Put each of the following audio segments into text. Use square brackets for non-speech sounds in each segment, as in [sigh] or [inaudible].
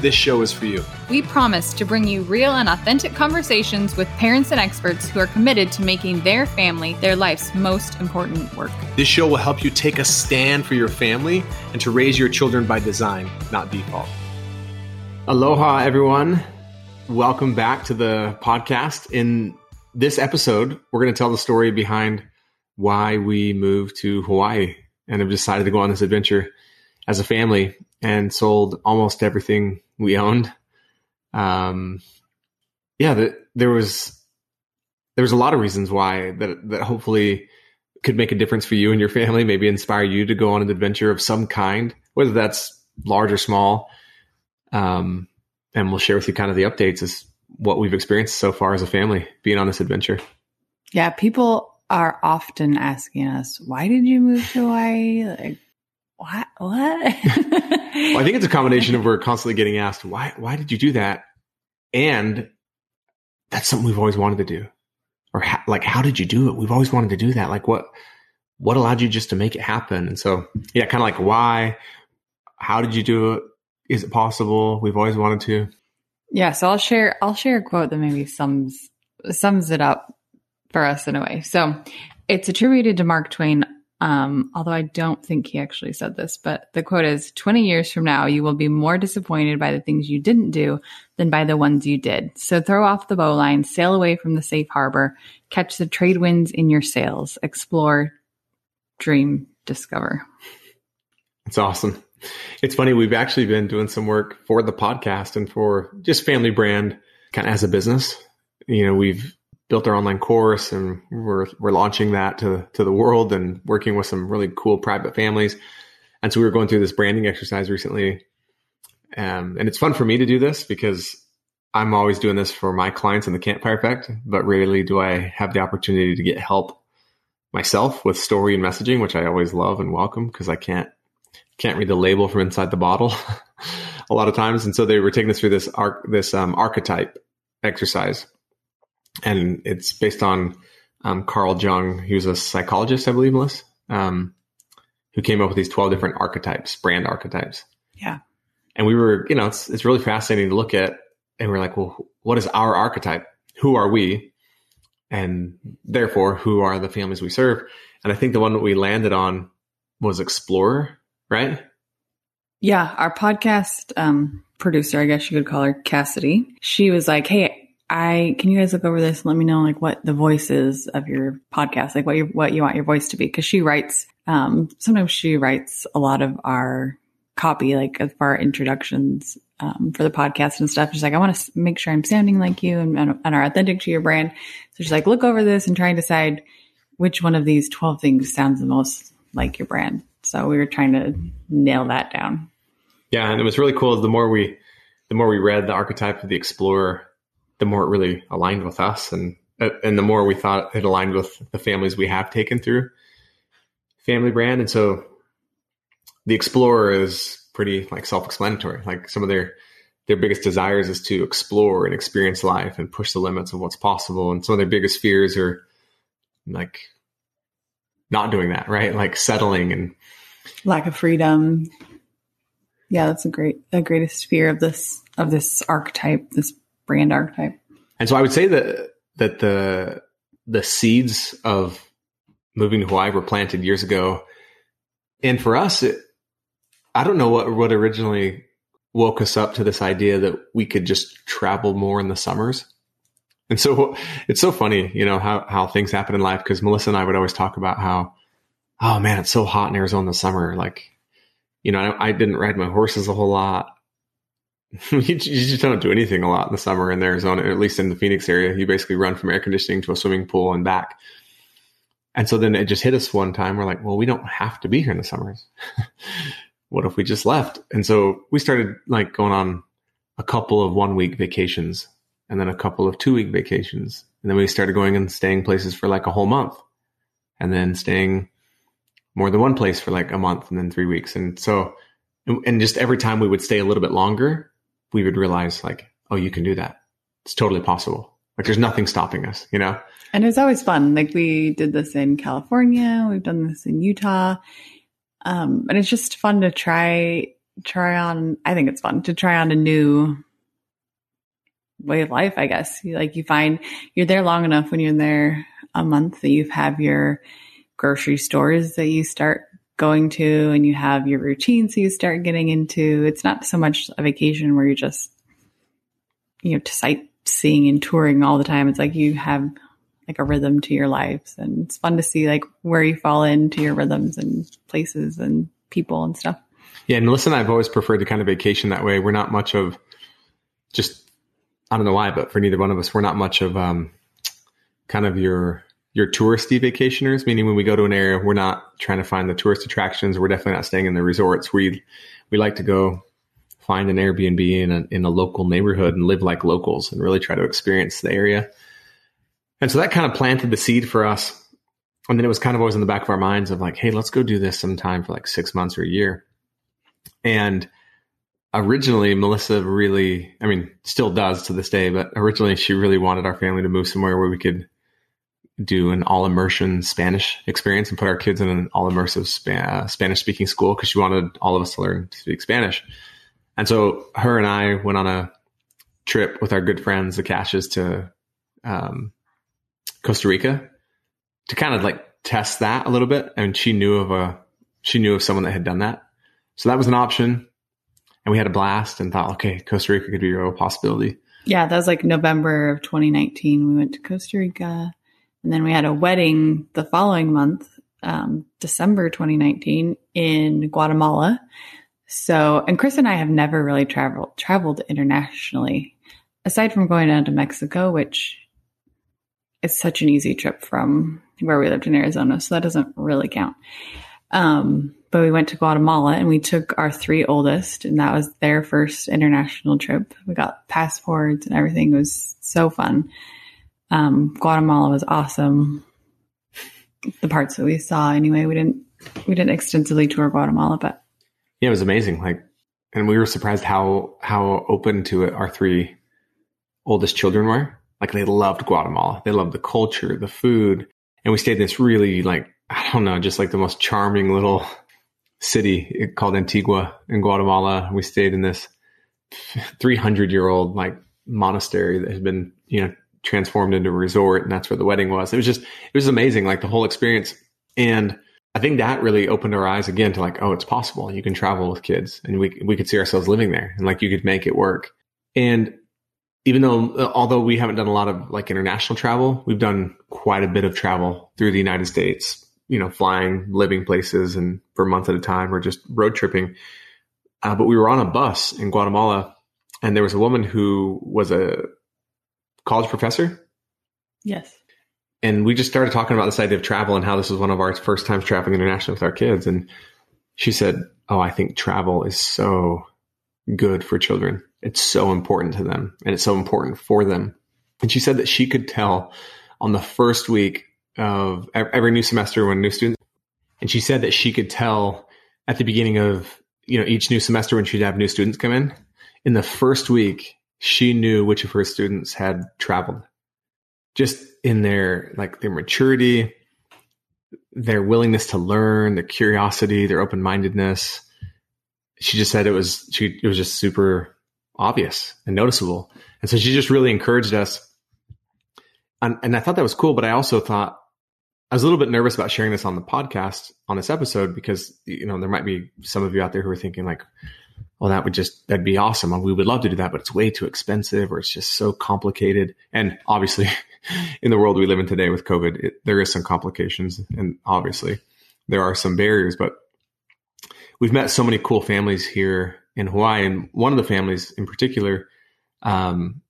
this show is for you. We promise to bring you real and authentic conversations with parents and experts who are committed to making their family their life's most important work. This show will help you take a stand for your family and to raise your children by design, not default. Aloha, everyone. Welcome back to the podcast. In this episode, we're going to tell the story behind why we moved to Hawaii and have decided to go on this adventure as a family and sold almost everything we owned. Um, yeah, the, there was there was a lot of reasons why that that hopefully could make a difference for you and your family. Maybe inspire you to go on an adventure of some kind, whether that's large or small. Um, and we'll share with you kind of the updates as what we've experienced so far as a family being on this adventure. Yeah, people are often asking us, "Why did you move to Hawaii?" Like, what? What? [laughs] well, I think it's a combination of we're constantly getting asked, why, why did you do that? And that's something we've always wanted to do. Or ha- like, how did you do it? We've always wanted to do that. Like what, what allowed you just to make it happen? And so, yeah, kind of like why, how did you do it? Is it possible? We've always wanted to. Yeah. So I'll share, I'll share a quote that maybe sums, sums it up for us in a way. So it's attributed to Mark Twain um, although I don't think he actually said this, but the quote is 20 years from now, you will be more disappointed by the things you didn't do than by the ones you did. So throw off the bowline, sail away from the safe harbor, catch the trade winds in your sails, explore, dream, discover. It's awesome. It's funny. We've actually been doing some work for the podcast and for just family brand kind of as a business. You know, we've built our online course and we're, we're launching that to, to the world and working with some really cool private families. And so we were going through this branding exercise recently. Um, and it's fun for me to do this because I'm always doing this for my clients in the campfire effect, but rarely do I have the opportunity to get help myself with story and messaging, which I always love and welcome because I can't, can't read the label from inside the bottle [laughs] a lot of times. And so they were taking us through this arc, this um, archetype exercise and it's based on um, Carl Jung. He was a psychologist, I believe, Melissa, um, who came up with these 12 different archetypes, brand archetypes. Yeah. And we were, you know, it's, it's really fascinating to look at. And we're like, well, what is our archetype? Who are we? And therefore, who are the families we serve? And I think the one that we landed on was explorer, right? Yeah. Our podcast um, producer, I guess you could call her Cassidy, she was like, hey, I can you guys look over this and let me know like what the voice is of your podcast, like what you what you want your voice to be? Because she writes, um, sometimes she writes a lot of our copy, like for our introductions um, for the podcast and stuff. She's like, I want to make sure I'm sounding like you and, and are authentic to your brand. So she's like, look over this and try and decide which one of these twelve things sounds the most like your brand. So we were trying to nail that down. Yeah, and it was really cool. The more we, the more we read the archetype of the explorer the more it really aligned with us and uh, and the more we thought it aligned with the families we have taken through family brand. And so the explorer is pretty like self-explanatory. Like some of their their biggest desires is to explore and experience life and push the limits of what's possible. And some of their biggest fears are like not doing that right? Like settling and lack of freedom. Yeah that's a great the greatest fear of this of this archetype this brand archetype. And so I would say that that the the seeds of moving to Hawaii were planted years ago. And for us, it, I don't know what what originally woke us up to this idea that we could just travel more in the summers. And so it's so funny, you know, how, how things happen in life. Cause Melissa and I would always talk about how, oh man, it's so hot in Arizona in the summer. Like, you know, I, I didn't ride my horses a whole lot. [laughs] you, just don't do anything a lot in the summer in Arizona, at least in the Phoenix area. You basically run from air conditioning to a swimming pool and back. And so then it just hit us one time. We're like, well, we don't have to be here in the summers. [laughs] what if we just left? And so we started like going on a couple of one week vacations and then a couple of two week vacations. And then we started going and staying places for like a whole month and then staying more than one place for like a month and then three weeks. And so, and just every time we would stay a little bit longer, we would realize like, oh, you can do that. It's totally possible. Like there's nothing stopping us, you know? And it's always fun. Like we did this in California, we've done this in Utah. Um, and it's just fun to try try on I think it's fun to try on a new way of life, I guess. Like you find you're there long enough when you're there a month that you have your grocery stores that you start going to and you have your routines so you start getting into. It's not so much a vacation where you're just, you know, to sightseeing and touring all the time. It's like you have like a rhythm to your lives and it's fun to see like where you fall into your rhythms and places and people and stuff. Yeah. And Melissa and I've always preferred to kind of vacation that way. We're not much of just I don't know why, but for neither one of us, we're not much of um, kind of your your touristy vacationers. Meaning, when we go to an area, we're not trying to find the tourist attractions. We're definitely not staying in the resorts. We we like to go find an Airbnb in a in a local neighborhood and live like locals and really try to experience the area. And so that kind of planted the seed for us. And then it was kind of always in the back of our minds of like, hey, let's go do this sometime for like six months or a year. And originally Melissa really, I mean, still does to this day, but originally she really wanted our family to move somewhere where we could do an all immersion Spanish experience and put our kids in an all immersive uh, Spanish speaking school because she wanted all of us to learn to speak Spanish. And so her and I went on a trip with our good friends, the Cashes, to um, Costa Rica to kind of like test that a little bit. And she knew of a, she knew of someone that had done that. So that was an option and we had a blast and thought, okay, Costa Rica could be a real possibility. Yeah, that was like November of 2019. We went to Costa Rica, and then we had a wedding the following month, um, December 2019, in Guatemala. So, and Chris and I have never really traveled traveled internationally, aside from going down to Mexico, which is such an easy trip from where we lived in Arizona, so that doesn't really count. Um, but we went to Guatemala and we took our three oldest, and that was their first international trip. We got passports and everything. It was so fun. Um, Guatemala was awesome. The parts that we saw, anyway, we didn't we didn't extensively tour Guatemala, but yeah, it was amazing. Like, and we were surprised how how open to it our three oldest children were. Like, they loved Guatemala. They loved the culture, the food, and we stayed in this really like I don't know, just like the most charming little city called Antigua in Guatemala. We stayed in this 300 year old like monastery that has been, you know, transformed into a resort. And that's where the wedding was. It was just, it was amazing, like the whole experience. And I think that really opened our eyes again to like, oh, it's possible. You can travel with kids and we, we could see ourselves living there and like you could make it work. And even though, although we haven't done a lot of like international travel, we've done quite a bit of travel through the United States, you know, flying, living places and for months at a time or just road tripping. Uh, but we were on a bus in Guatemala and there was a woman who was a college professor. Yes. And we just started talking about this idea of travel and how this was one of our first times traveling internationally with our kids. And she said, Oh, I think travel is so good for children. It's so important to them and it's so important for them. And she said that she could tell on the first week of every new semester when new students, and she said that she could tell at the beginning of you know each new semester when she'd have new students come in. In the first week, she knew which of her students had traveled, just in their like their maturity, their willingness to learn, their curiosity, their open mindedness. She just said it was she it was just super obvious and noticeable, and so she just really encouraged us. And, and I thought that was cool, but I also thought I was a little bit nervous about sharing this on the podcast on this episode because you know there might be some of you out there who are thinking like, well, that would just that'd be awesome. We would love to do that, but it's way too expensive or it's just so complicated. And obviously, [laughs] in the world we live in today with COVID, it, there is some complications, and obviously there are some barriers. But we've met so many cool families here in Hawaii, and one of the families in particular, um,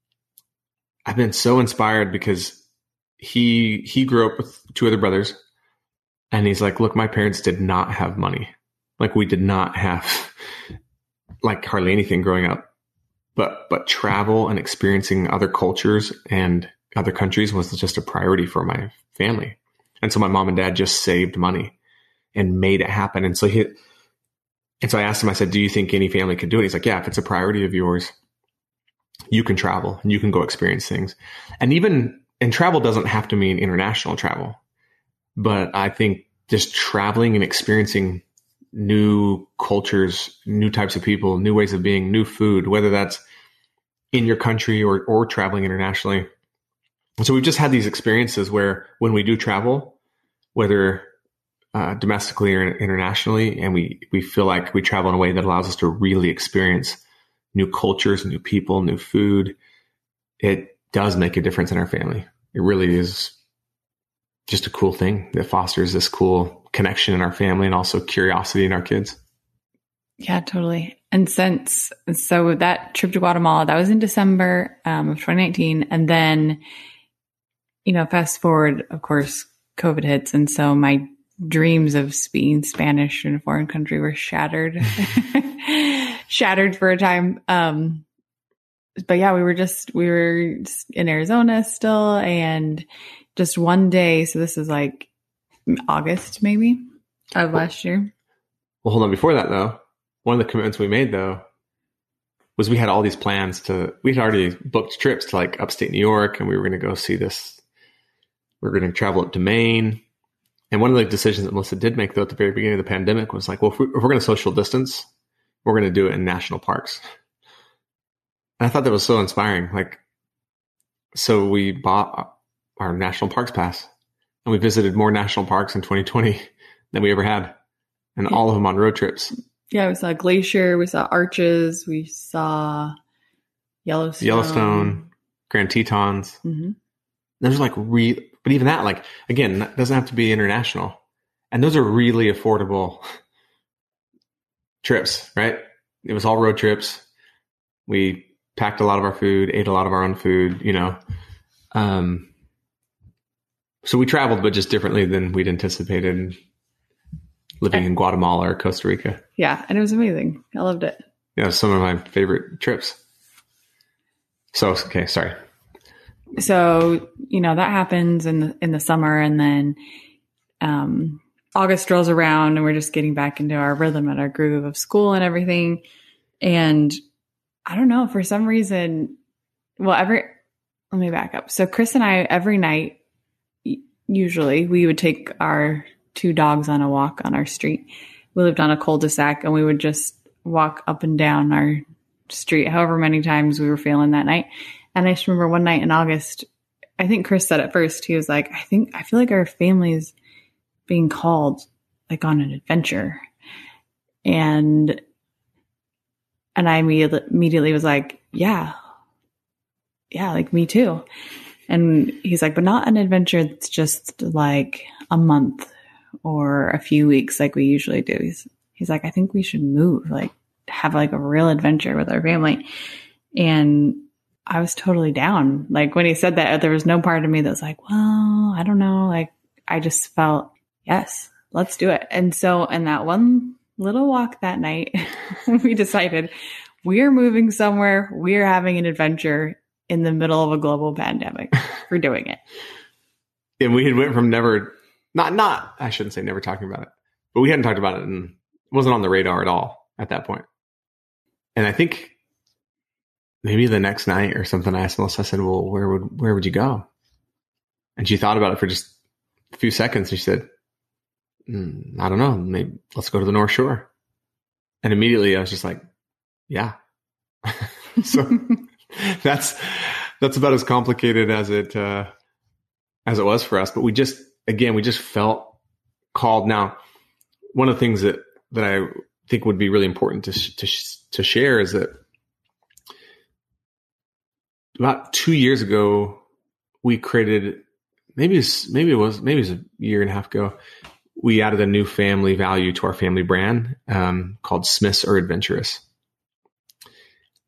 I've been so inspired because he he grew up with two other brothers and he's like look my parents did not have money like we did not have like hardly anything growing up but but travel and experiencing other cultures and other countries was just a priority for my family. And so my mom and dad just saved money and made it happen. And so he, and so I asked him, I said, do you think any family could do it? He's like, yeah, if it's a priority of yours, you can travel and you can go experience things. And even, and travel doesn't have to mean international travel, but I think just traveling and experiencing new cultures, new types of people, new ways of being, new food, whether that's in your country or, or traveling internationally. So we've just had these experiences where when we do travel, whether uh, domestically or internationally, and we, we feel like we travel in a way that allows us to really experience new cultures, new people, new food, it does make a difference in our family. It really is just a cool thing that fosters this cool connection in our family and also curiosity in our kids. Yeah, totally. And since so that trip to Guatemala, that was in December um, of 2019, and then you know, fast forward, of course, COVID hits, and so my dreams of speaking Spanish in a foreign country were shattered, [laughs] [laughs] shattered for a time. Um, but yeah, we were just we were just in Arizona still, and just one day. So this is like August, maybe of last year. Well, hold on. Before that, though, one of the commitments we made, though, was we had all these plans to. We had already booked trips to like upstate New York, and we were going to go see this. We are going to travel up to Maine. And one of the decisions that Melissa did make, though, at the very beginning of the pandemic was like, well, if, we, are going to social distance, we're going to do it in national parks. And I thought that was so inspiring. Like, so we bought our national parks pass and we visited more national parks in 2020 than we ever had and yeah. all of them on road trips. Yeah, we saw Glacier, we saw Arches, we saw Yellowstone, Yellowstone, Grand Tetons. Mm-hmm. Those are like real, but even that, like again, that doesn't have to be international, and those are really affordable trips, right? It was all road trips. We packed a lot of our food, ate a lot of our own food, you know. Um, so we traveled, but just differently than we'd anticipated living in Guatemala or Costa Rica. Yeah, and it was amazing. I loved it. Yeah, some of my favorite trips. So okay, sorry. So you know that happens in the in the summer, and then um, August rolls around, and we're just getting back into our rhythm and our groove of school and everything. And I don't know for some reason. Well, every let me back up. So Chris and I every night, usually we would take our two dogs on a walk on our street. We lived on a cul-de-sac and we would just walk up and down our street however many times we were feeling that night. And I just remember one night in August, I think Chris said at first, he was like, I think, I feel like our family's being called like on an adventure. And, and I immediately, immediately was like, yeah, yeah, like me too. And he's like, but not an adventure that's just like a month or a few weeks like we usually do. He's he's like, I think we should move, like have like a real adventure with our family. And I was totally down. Like when he said that, there was no part of me that was like, well, I don't know. Like I just felt, yes, let's do it. And so in that one little walk that night, [laughs] we decided we're moving somewhere. We're having an adventure in the middle of a global pandemic. [laughs] We're doing it. and we had went from never not not I shouldn't say never talking about it, but we hadn't talked about it and it wasn't on the radar at all at that point. And I think maybe the next night or something, I asked Melissa. I said, "Well, where would where would you go?" And she thought about it for just a few seconds. And she said, mm, "I don't know. Maybe let's go to the North Shore." And immediately, I was just like, "Yeah." [laughs] so [laughs] [laughs] that's that's about as complicated as it uh, as it was for us. But we just again, we just felt called. Now, one of the things that that I think would be really important to to to share is that about two years ago, we created maybe maybe it was maybe it was a year and a half ago. We added a new family value to our family brand um, called Smiths or Adventurous.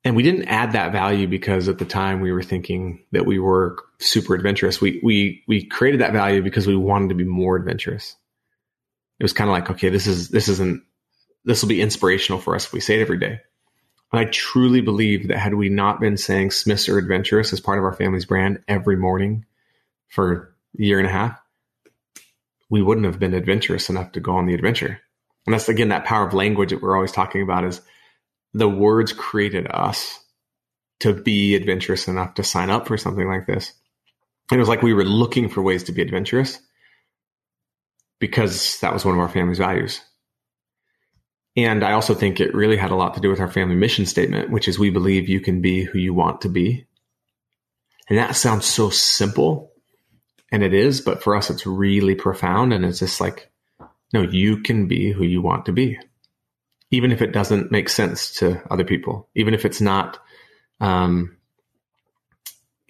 And we didn't add that value because at the time we were thinking that we were super adventurous. We we we created that value because we wanted to be more adventurous. It was kind of like, okay, this is this isn't this will be inspirational for us if we say it every day. And I truly believe that had we not been saying Smiths are adventurous as part of our family's brand every morning for a year and a half, we wouldn't have been adventurous enough to go on the adventure. And that's again that power of language that we're always talking about is the words created us to be adventurous enough to sign up for something like this. It was like we were looking for ways to be adventurous because that was one of our family's values. And I also think it really had a lot to do with our family mission statement, which is we believe you can be who you want to be. And that sounds so simple, and it is, but for us, it's really profound. And it's just like, no, you can be who you want to be, even if it doesn't make sense to other people, even if it's not, um,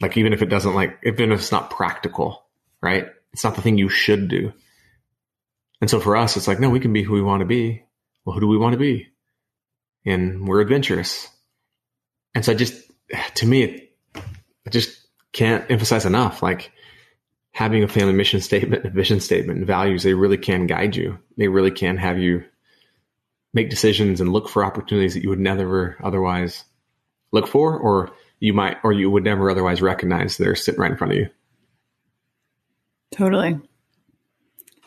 like, even if it doesn't like, even if it's not practical, right? It's not the thing you should do. And so for us, it's like, no, we can be who we want to be. Well, who do we want to be? And we're adventurous. And so I just, to me, I just can't emphasize enough. Like having a family mission [laughs] statement, a vision statement, and values, they really can guide you. They really can have you make decisions and look for opportunities that you would never otherwise look for, or you might, or you would never otherwise recognize they're sitting right in front of you. Totally.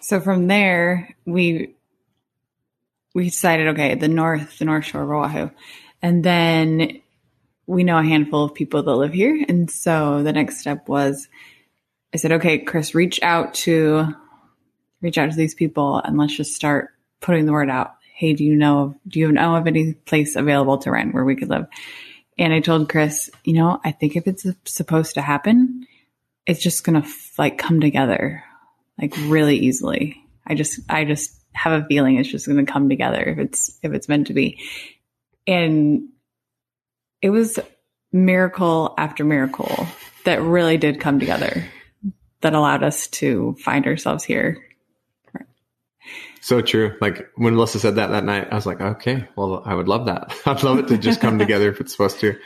So from there, we we decided, okay, the north, the North Shore of Oahu, and then we know a handful of people that live here, and so the next step was, I said, okay, Chris, reach out to reach out to these people, and let's just start putting the word out. Hey, do you know do you know of any place available to rent where we could live? And I told Chris, you know, I think if it's supposed to happen, it's just gonna like come together like really easily. I just, I just have a feeling it's just going to come together if it's, if it's meant to be. And it was miracle after miracle that really did come together that allowed us to find ourselves here. So true. Like when Melissa said that that night, I was like, okay, well, I would love that. [laughs] I'd love it to just come together if it's supposed to.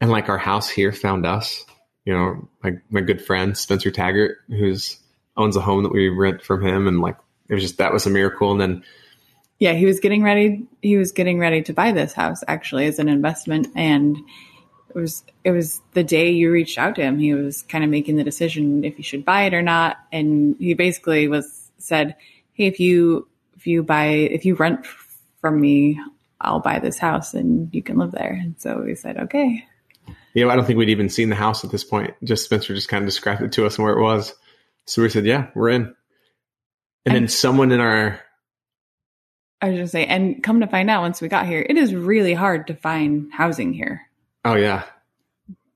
And like our house here found us, you know, my, my good friend, Spencer Taggart, who's owns a home that we rent from him, and like it was just that was a miracle. And then yeah, he was getting ready. He was getting ready to buy this house actually as an investment, and it was it was the day you reached out to him. He was kind of making the decision if he should buy it or not, and he basically was said, "Hey, if you if you buy if you rent from me, I'll buy this house and you can live there." And so we said, "Okay." You know, I don't think we'd even seen the house at this point. Just Spencer just kind of described it to us and where it was. So we said, yeah, we're in. And, and then someone in our. I was just say, and come to find out once we got here, it is really hard to find housing here. Oh, yeah.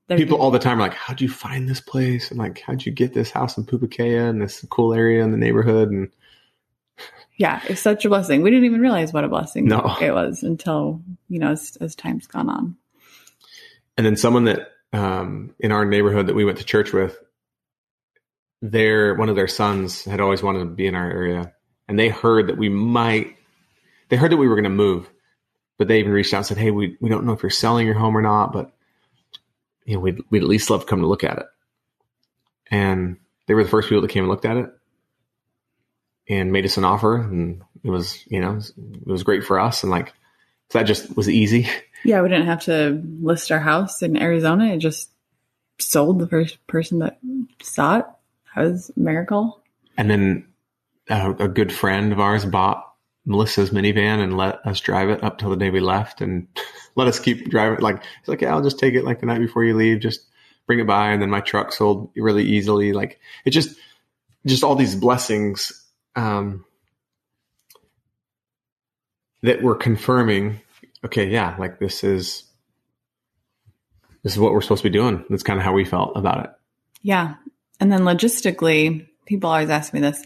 There's People all the time are like, how'd you find this place? And like, how'd you get this house in Pupukea and this cool area in the neighborhood? And yeah, it's such a blessing. We didn't even realize what a blessing no. it was until, you know, as, as time's gone on. And then someone that um, in our neighborhood that we went to church with, their one of their sons had always wanted to be in our area, and they heard that we might. They heard that we were going to move, but they even reached out and said, "Hey, we we don't know if you're selling your home or not, but you know we'd we'd at least love to come to look at it." And they were the first people that came and looked at it and made us an offer, and it was you know it was great for us, and like so that just was easy. [laughs] Yeah, we didn't have to list our house in Arizona. It just sold the first person that saw it that was a miracle. And then uh, a good friend of ours bought Melissa's minivan and let us drive it up till the day we left and [laughs] let us keep driving. Like, he's like, yeah, I'll just take it like the night before you leave. Just bring it by. And then my truck sold really easily. Like it just, just all these blessings, um, that were confirming, okay, yeah, like this is, this is what we're supposed to be doing. That's kind of how we felt about it. Yeah. And then logistically, people always ask me this,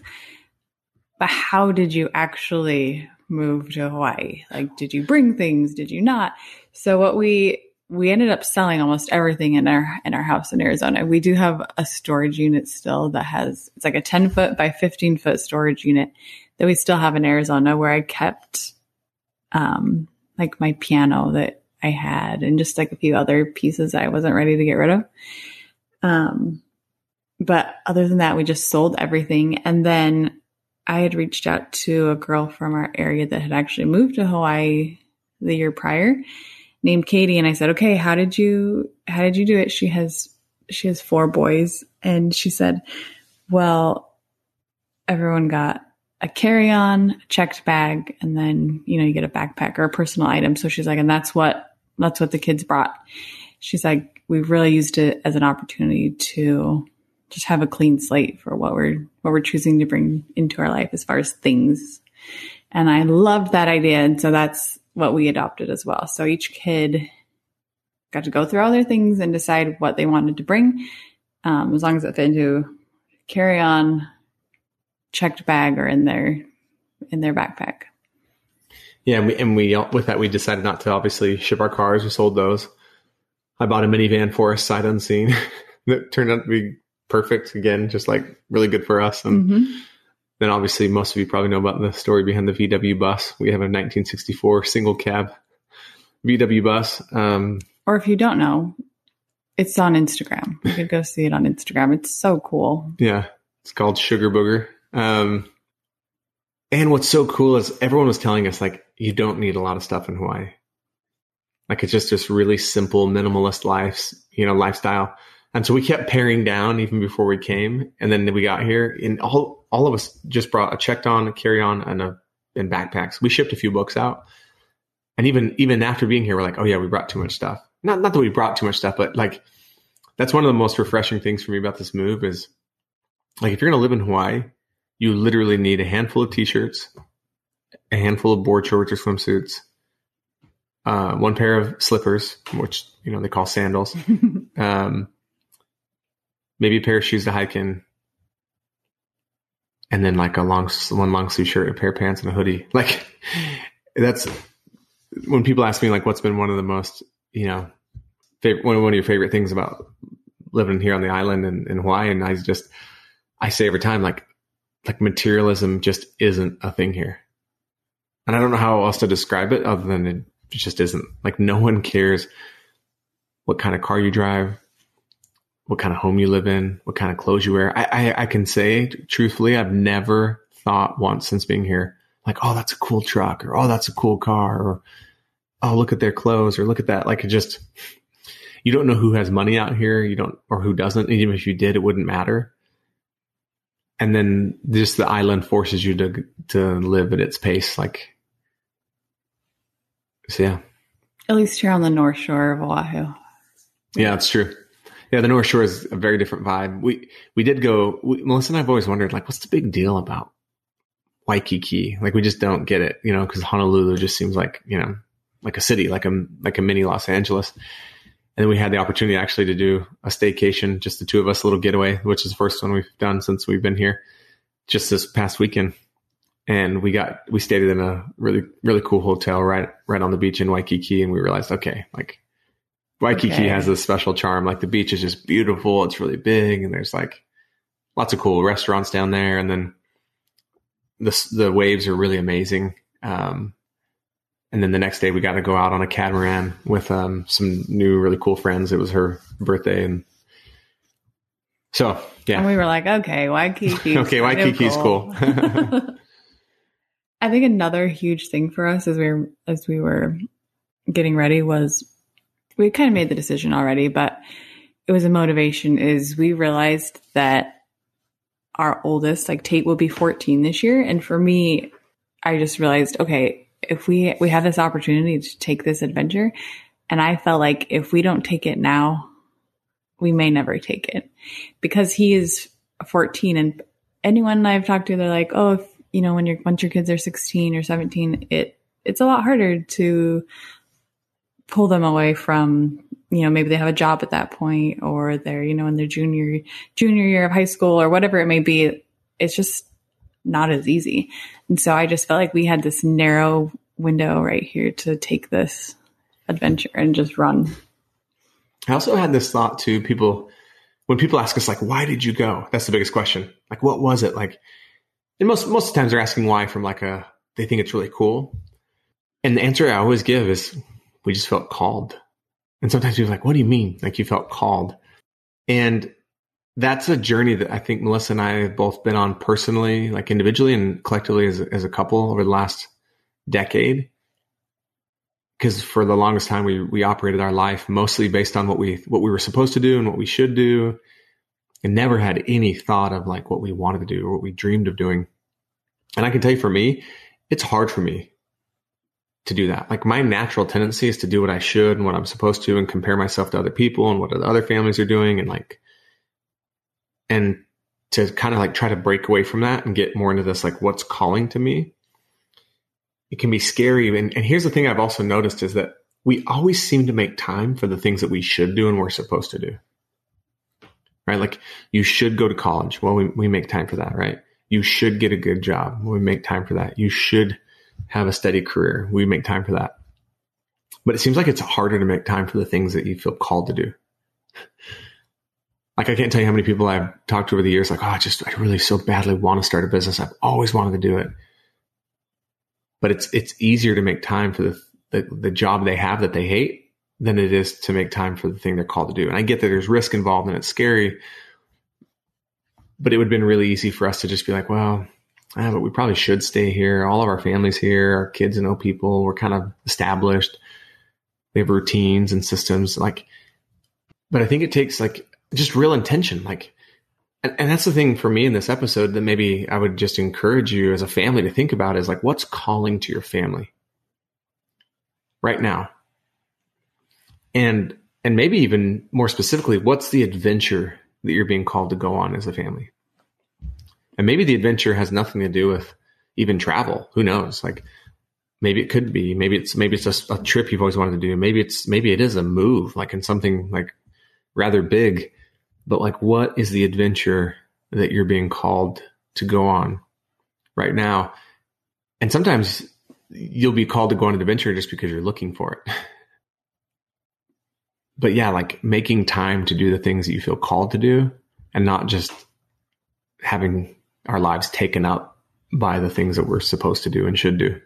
but how did you actually move to Hawaii? Like, did you bring things? Did you not? So what we, we ended up selling almost everything in our, in our house in Arizona. We do have a storage unit still that has, it's like a 10 foot by 15 foot storage unit that we still have in Arizona where I kept, um, like my piano that I had and just like a few other pieces I wasn't ready to get rid of. Um, but other than that, we just sold everything. And then I had reached out to a girl from our area that had actually moved to Hawaii the year prior. Named Katie and I said, "Okay, how did you how did you do it?" She has she has four boys and she said, "Well, everyone got a carry-on, a checked bag, and then, you know, you get a backpack or a personal item." So she's like, "And that's what that's what the kids brought." She's like, "We really used it as an opportunity to just have a clean slate for what we're what we're choosing to bring into our life as far as things." And I loved that idea, and so that's what we adopted as well. So each kid got to go through all their things and decide what they wanted to bring, um, as long as it fit into carry on, checked bag, or in their in their backpack. Yeah, and we, and we with that we decided not to obviously ship our cars. We sold those. I bought a minivan for us sight unseen [laughs] that turned out to be perfect again, just like really good for us. And Mm-hmm. Then obviously most of you probably know about the story behind the VW bus. We have a 1964 single cab VW bus. Um, Or if you don't know, it's on Instagram. You could go see it on Instagram. It's so cool. Yeah, it's called Sugar Booger. Um, and what's so cool is everyone was telling us like you don't need a lot of stuff in Hawaii. Like it's just this really simple minimalist life, you know, lifestyle. And so we kept paring down even before we came, and then we got here, and all all of us just brought a checked on, a carry on, and a and backpacks. We shipped a few books out, and even even after being here, we're like, oh yeah, we brought too much stuff. Not not that we brought too much stuff, but like that's one of the most refreshing things for me about this move is like if you're going to live in Hawaii, you literally need a handful of t-shirts, a handful of board shorts or swimsuits, uh, one pair of slippers, which you know they call sandals, [laughs] um, maybe a pair of shoes to hike in, and then like a long one long sleeve shirt, a pair of pants, and a hoodie. [laughs] Like that's when people ask me like what's been one of the most you know favorite, one of your favorite things about living here on the island in, in Hawaii, and I just I say every time like like materialism just isn't a thing here. And I don't know how else to describe it other than it just isn't. Like no one cares what kind of car you drive, what kind of home you live in, what kind of clothes you wear. I, I, I can say truthfully, I've never thought once since being here, like, oh, that's a cool truck or oh, that's a cool car or oh, look at their clothes or look at that. Like it just, you don't know who has money out here. You don't, or who doesn't. Even if you did, it wouldn't matter and then just the island forces you to to live at its pace like so yeah At least here on the North Shore of Oahu. yeah it's true yeah the north shore is a very different vibe. We we did go we, melissa and i've always wondered like what's the big deal about waikiki? Like we just don't get it you know because honolulu just seems like you know like a city like a like a mini los angeles. And then we had the opportunity actually to do a staycation, just the two of us, a little getaway, which is the first one we've done since we've been here, just this past weekend. And we got we stayed in a really really cool hotel right right on the beach in Waikiki, and we realized okay, like Waikiki Okay. has this special charm. Like the beach is just beautiful, it's really big, and there's like lots of cool restaurants down there, and then the the waves are really amazing. Um, and then the next day we got to go out on a catamaran with um, some new really cool friends. It was her birthday, and so yeah, And we were like, okay, Waikiki. [laughs] Okay, Waikiki's cool. [laughs] I think another huge thing for us as we were as we were getting ready was we kind of made the decision already, but it was a motivation is we realized that our oldest, like Tate will be 14 this year. And for me, I just realized, okay, if we we have this opportunity to take this adventure, and I felt like if we don't take it now, we may never take it. Because he is 14 and anyone I've talked to, they're like, oh, if you know, when your once your kids are 16 or 17, it it's a lot harder to pull them away from you know maybe they have a job at that point or they're you know in their junior junior year of high school or whatever it may be it's just not as easy and so i just felt like we had this narrow window right here to take this adventure and just run I also had this thought too. People, when people ask us like, "Why did you go?" That's the biggest question. Like, what was it like? And most most of the times they're asking why from like a they think it's really cool, and the answer I always give is we just felt called. And sometimes are like, "What do you mean?" Like you felt called, and that's a journey that I think Melissa and I have both been on personally, like individually and collectively as as a couple over the last decade. because for the longest time we we operated our life mostly based on what we what we were supposed to do and what we should do and never had any thought of like what we wanted to do or what we dreamed of doing and i can tell you for me it's hard for me to do that like my natural tendency is to do what i should and what i'm supposed to and compare myself to other people and what the other families are doing and like and to kind of like try to break away from that and get more into this like what's calling to me it can be scary. And, and here's the thing I've also noticed is that we always seem to make time for the things that we should do and we're supposed to do. Right? Like you should go to college. Well, we, we make time for that, right? You should get a good job. We make time for that. You should have a steady career. We make time for that. But it seems like it's harder to make time for the things that you feel called to do. Like I can't tell you how many people I've talked to over the years, like, oh, I just, I really so badly want to start a business. I've always wanted to do it but it's it's easier to make time for the, the, the job they have that they hate than it is to make time for the thing they're called to do. And I get that there's risk involved and it's scary, but it would have been really easy for us to just be like, well, ah, but we probably should stay here. All of our families here, our kids know people. We're kind of established. We have routines and systems. Like, but I think it takes like just real intention. Like, and, and that's the thing for me in this episode that maybe I would just encourage you as a family to think about is like, what's calling to your family right now? And, and maybe even more specifically, what's the adventure that you're being called to go on as a family? And maybe the adventure has nothing to do with even travel. Who knows? Like maybe it could be, maybe it's, maybe it's just a trip you've always wanted to do. Maybe it's, maybe it is a move, like in something like rather big but like what is the adventure that you're being called to go on right now and sometimes you'll be called to go on an adventure just because you're looking for it [laughs] but yeah like making time to do the things that you feel called to do and not just having our lives taken up by the things that we're supposed to do and should do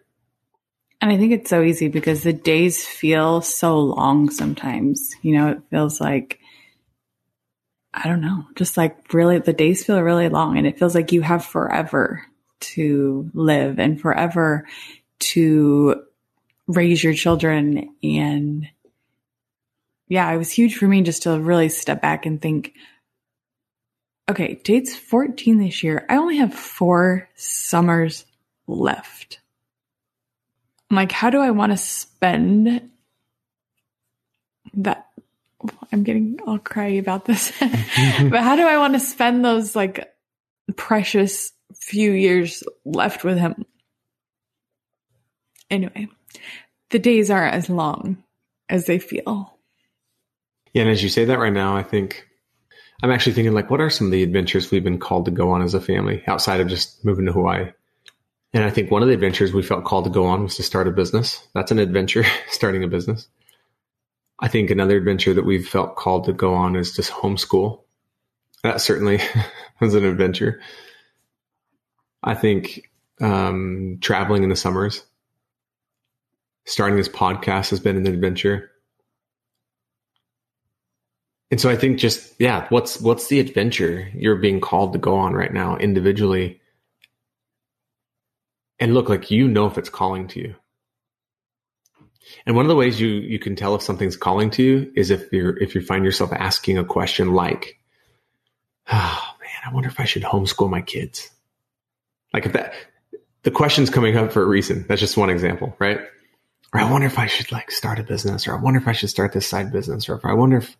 and I think it's so easy because the days feel so long sometimes. You know, it feels like I don't know, just like really the days feel really long and it feels like you have forever to live and forever to raise your children. And yeah, it was huge for me just to really step back and think, okay, Tate's 14 this year. I only have four summers left. I'm like, how do I want to spend that I'm getting all cry about this. [laughs] but how do I want to spend those like precious few years left with him? Anyway, the days aren't as long as they feel. Yeah, and as you say that right now, I think I'm actually thinking like, what are some of the adventures we've been called to go on as a family outside of just moving to Hawaii? And I think one of the adventures we felt called to go on was to start a business. That's an adventure, [laughs] starting a business. I think another adventure that we've felt called to go on is just homeschool. That certainly [laughs] was an adventure. I think um, traveling in the summers, starting this podcast has been an adventure. And so I think just yeah, what's what's the adventure you're being called to go on right now individually? And look like you know if it's calling to you. And one of the ways you you can tell if something's calling to you is if you're if you find yourself asking a question like, [sighs] "Oh man, I wonder if I should homeschool my kids." Like if that the question's coming up for a reason. That's just one example, right? Or I wonder if I should like start a business, or I wonder if I should start this side business, or if I wonder if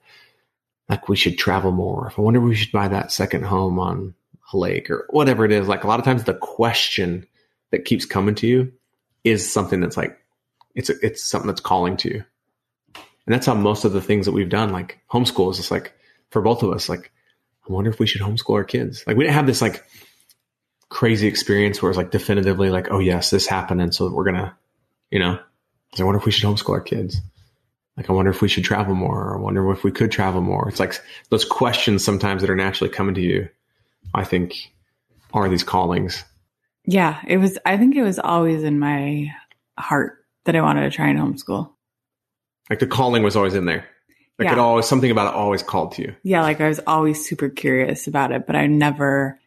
like we should travel more, if I wonder if we should buy that second home on a lake, or whatever it is. Like a lot of times, the question that keeps coming to you is something that's like it's it's something that's calling to you. And that's how most of the things that we've done, like homeschool, is just like for both of us, like, I wonder if we should homeschool our kids. Like we didn't have this like crazy experience where it's like definitively like, oh yes, this happened, and so we're gonna, you know, I wonder if we should homeschool our kids. Like I wonder if we should travel more, or I wonder if we could travel more. It's like those questions sometimes that are naturally coming to you. I think are these callings. Yeah, it was. I think it was always in my heart that I wanted to try and homeschool. Like the calling was always in there. Like yeah. it always something about it always called to you. Yeah, like I was always super curious about it, but I never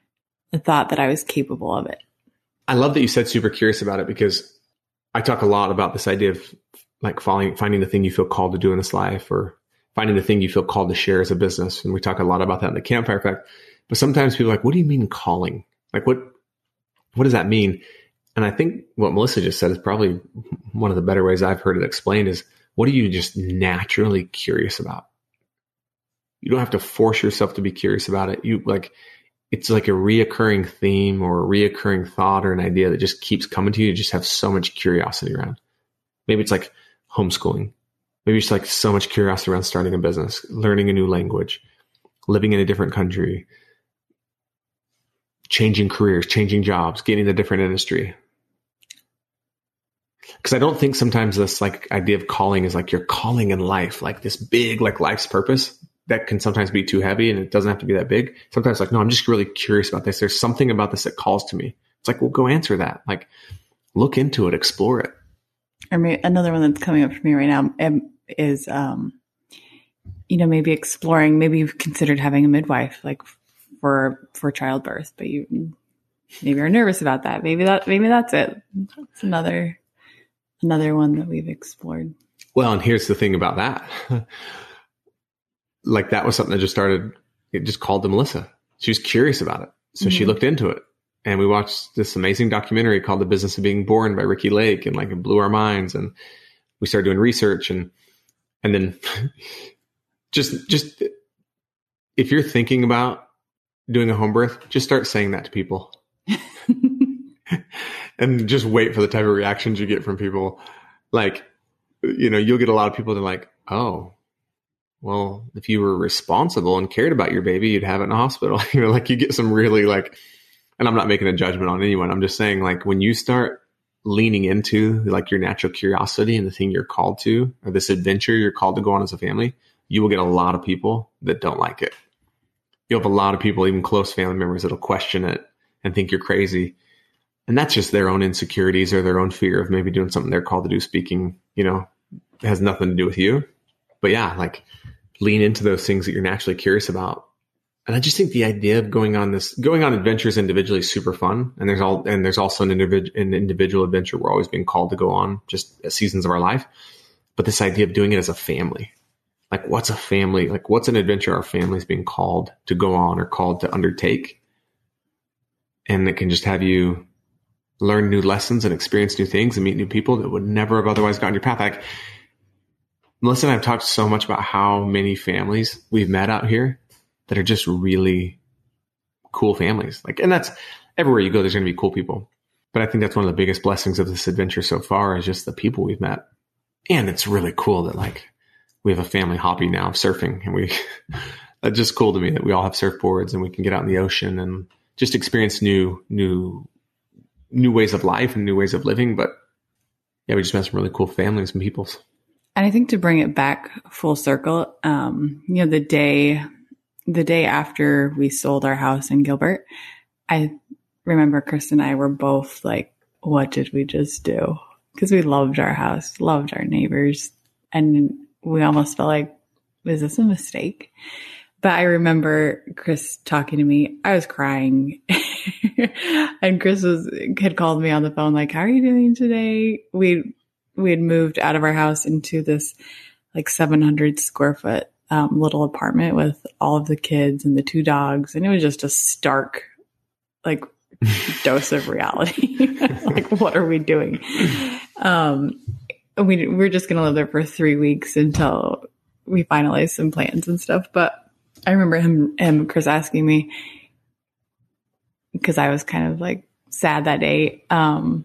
thought that I was capable of it. I love that you said super curious about it because I talk a lot about this idea of like finding, finding the thing you feel called to do in this life or finding the thing you feel called to share as a business. And we talk a lot about that in the campfire effect. But sometimes people are like, what do you mean calling? Like what, what does that mean? And I think what Melissa just said is probably one of the better ways I've heard it explained is what are you just naturally curious about? You don't have to force yourself to be curious about it. You like, it's like a reoccurring theme or a reoccurring thought or an idea that just keeps coming to you. You just have so much curiosity around. Maybe it's like homeschooling. Maybe it's like so much curiosity around starting a business, learning a new language, living in a different country, changing careers, changing jobs, getting a different industry. Because I don't think sometimes this like idea of calling is like your calling in life, like this big like life's purpose that can sometimes be too heavy and it doesn't have to be that big. Sometimes like, no, I'm just really curious about this. There's something about this that calls to me. It's like, well, go answer that. Like look into it, explore it. Or maybe another one that's coming up for me right now um, is, um, you know, maybe exploring, maybe you've considered having a midwife, like for for childbirth, but you maybe are nervous about that. Maybe that maybe that's it. That's another another one that we've explored. Well, and here's the thing about that. [laughs] like that was something that just started it just called to Melissa. She was curious about it. So mm-hmm. she looked into it. And we watched this amazing documentary called The Business of Being Born by Ricki Lake and like it blew our minds and we started doing research and and then [laughs] just just if you're thinking about doing a home birth, just start saying that to people. [laughs] and just wait for the type of reactions you get from people. Like, you know, you'll get a lot of people that are like, oh, well, if you were responsible and cared about your baby, you'd have it in a hospital. [laughs] you know, like you get some really like, and I'm not making a judgment on anyone. I'm just saying like when you start leaning into like your natural curiosity and the thing you're called to or this adventure you're called to go on as a family, you will get a lot of people that don't like it you'll have a lot of people, even close family members, that'll question it and think you're crazy. And that's just their own insecurities or their own fear of maybe doing something they're called to do speaking, you know, has nothing to do with you. But yeah, like lean into those things that you're naturally curious about. And I just think the idea of going on this, going on adventures individually is super fun. And there's all, and there's also an individual, an individual adventure we're always being called to go on just seasons of our life. But this idea of doing it as a family, like what's a family like what's an adventure our family's being called to go on or called to undertake and it can just have you learn new lessons and experience new things and meet new people that would never have otherwise gotten your path like melissa and i've talked so much about how many families we've met out here that are just really cool families. Like and that's everywhere you go there's going to be cool people. But i think that's one of the biggest blessings of this adventure so far is just the people we've met. And it's really cool that like we have a family hobby now of surfing and we [laughs] that's just cool to me that we all have surfboards and we can get out in the ocean and just experience new new new ways of life and new ways of living. But yeah we just met some really cool families and peoples. And i think to bring it back full circle um you know the day the day after we sold our house in gilbert i remember chris and i were both like what did we just do because we loved our house loved our neighbors and we almost felt like, was this a mistake? But I remember Chris talking to me. I was crying. [laughs] and Chris was had called me on the phone like, "How are you doing today?" We we had moved out of our house into this like 700 square foot um, little apartment with all of the kids and the two dogs, and it was just a stark like [laughs] dose of reality. [laughs] like, what are we doing? Um, we we're just gonna live there for three weeks until we finalize some plans and stuff. But I remember him him Chris asking me because I was kind of like sad that day. Um,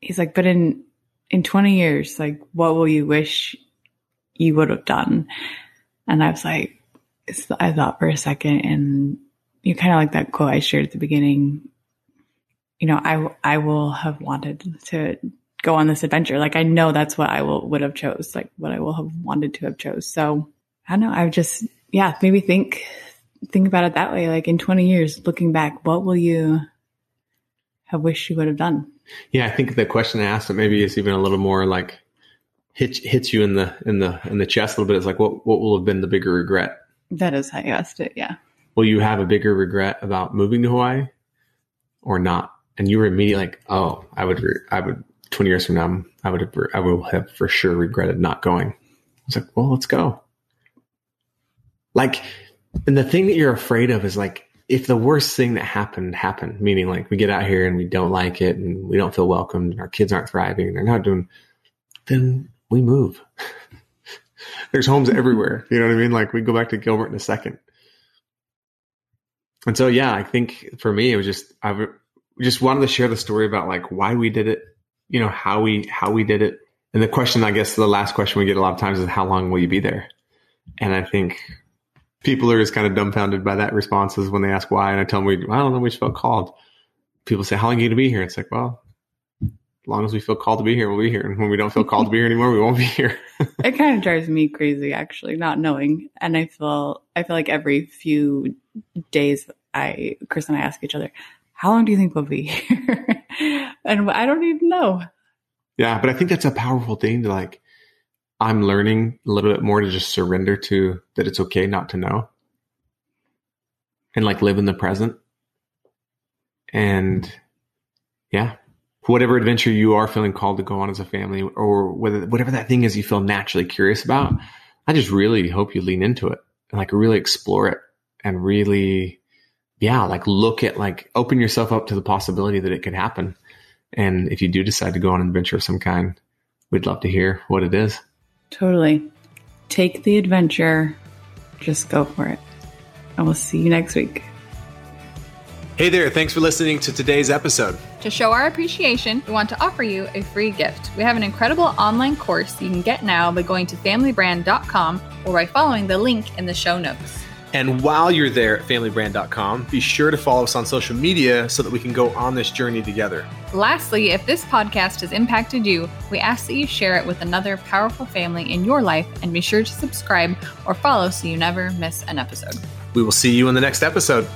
he's like, but in in twenty years, like, what will you wish you would have done? And I was like, I thought for a second, and you kind of like that quote I shared at the beginning. You know, I I will have wanted to go on this adventure. Like I know that's what I will would have chose, like what I will have wanted to have chose. So I don't know. I just yeah, maybe think think about it that way. Like in 20 years, looking back, what will you have wished you would have done? Yeah, I think the question I asked it maybe is even a little more like hits hits you in the in the in the chest a little bit. It's like what what will have been the bigger regret? That is how you asked it. Yeah. Will you have a bigger regret about moving to Hawaii or not? And you were immediately like, oh, I would, re- I would 20 years from now, I would have, I will have for sure regretted not going. I was like, well, let's go. Like, and the thing that you're afraid of is like, if the worst thing that happened happened, meaning like we get out here and we don't like it and we don't feel welcomed and our kids aren't thriving, and they're not doing, then we move. [laughs] There's homes everywhere. You know what I mean? Like we go back to Gilbert in a second. And so, yeah, I think for me, it was just, I just wanted to share the story about like why we did it, you know, how we, how we did it. And the question, I guess the last question we get a lot of times is how long will you be there? And I think people are just kind of dumbfounded by that responses when they ask why. And I tell them, we, I don't know, we just felt called. People say, how long are you going to be here? It's like, well, long as we feel called to be here, we'll be here. And when we don't feel called to be here [laughs] anymore, we won't be here. [laughs] it kind of drives me crazy, actually, not knowing. And I feel, I feel like every few days, I, Chris and I ask each other, how long do you think we'll be here? [laughs] and I don't even know. Yeah. But I think that's a powerful thing to like, I'm learning a little bit more to just surrender to that it's okay not to know and like live in the present. And yeah, whatever adventure you are feeling called to go on as a family or whether, whatever that thing is you feel naturally curious about, I just really hope you lean into it and like really explore it and really, yeah, like look at like open yourself up to the possibility that it could happen. And if you do decide to go on an adventure of some kind, we'd love to hear what it is. Totally. Take the adventure. Just go for it. And we'll see you next week. Hey there, thanks for listening to today's episode. To show our appreciation, we want to offer you a free gift. We have an incredible online course you can get now by going to familybrand.com or by following the link in the show notes. And while you're there at familybrand.com, be sure to follow us on social media so that we can go on this journey together. Lastly, if this podcast has impacted you, we ask that you share it with another powerful family in your life and be sure to subscribe or follow so you never miss an episode. We will see you in the next episode.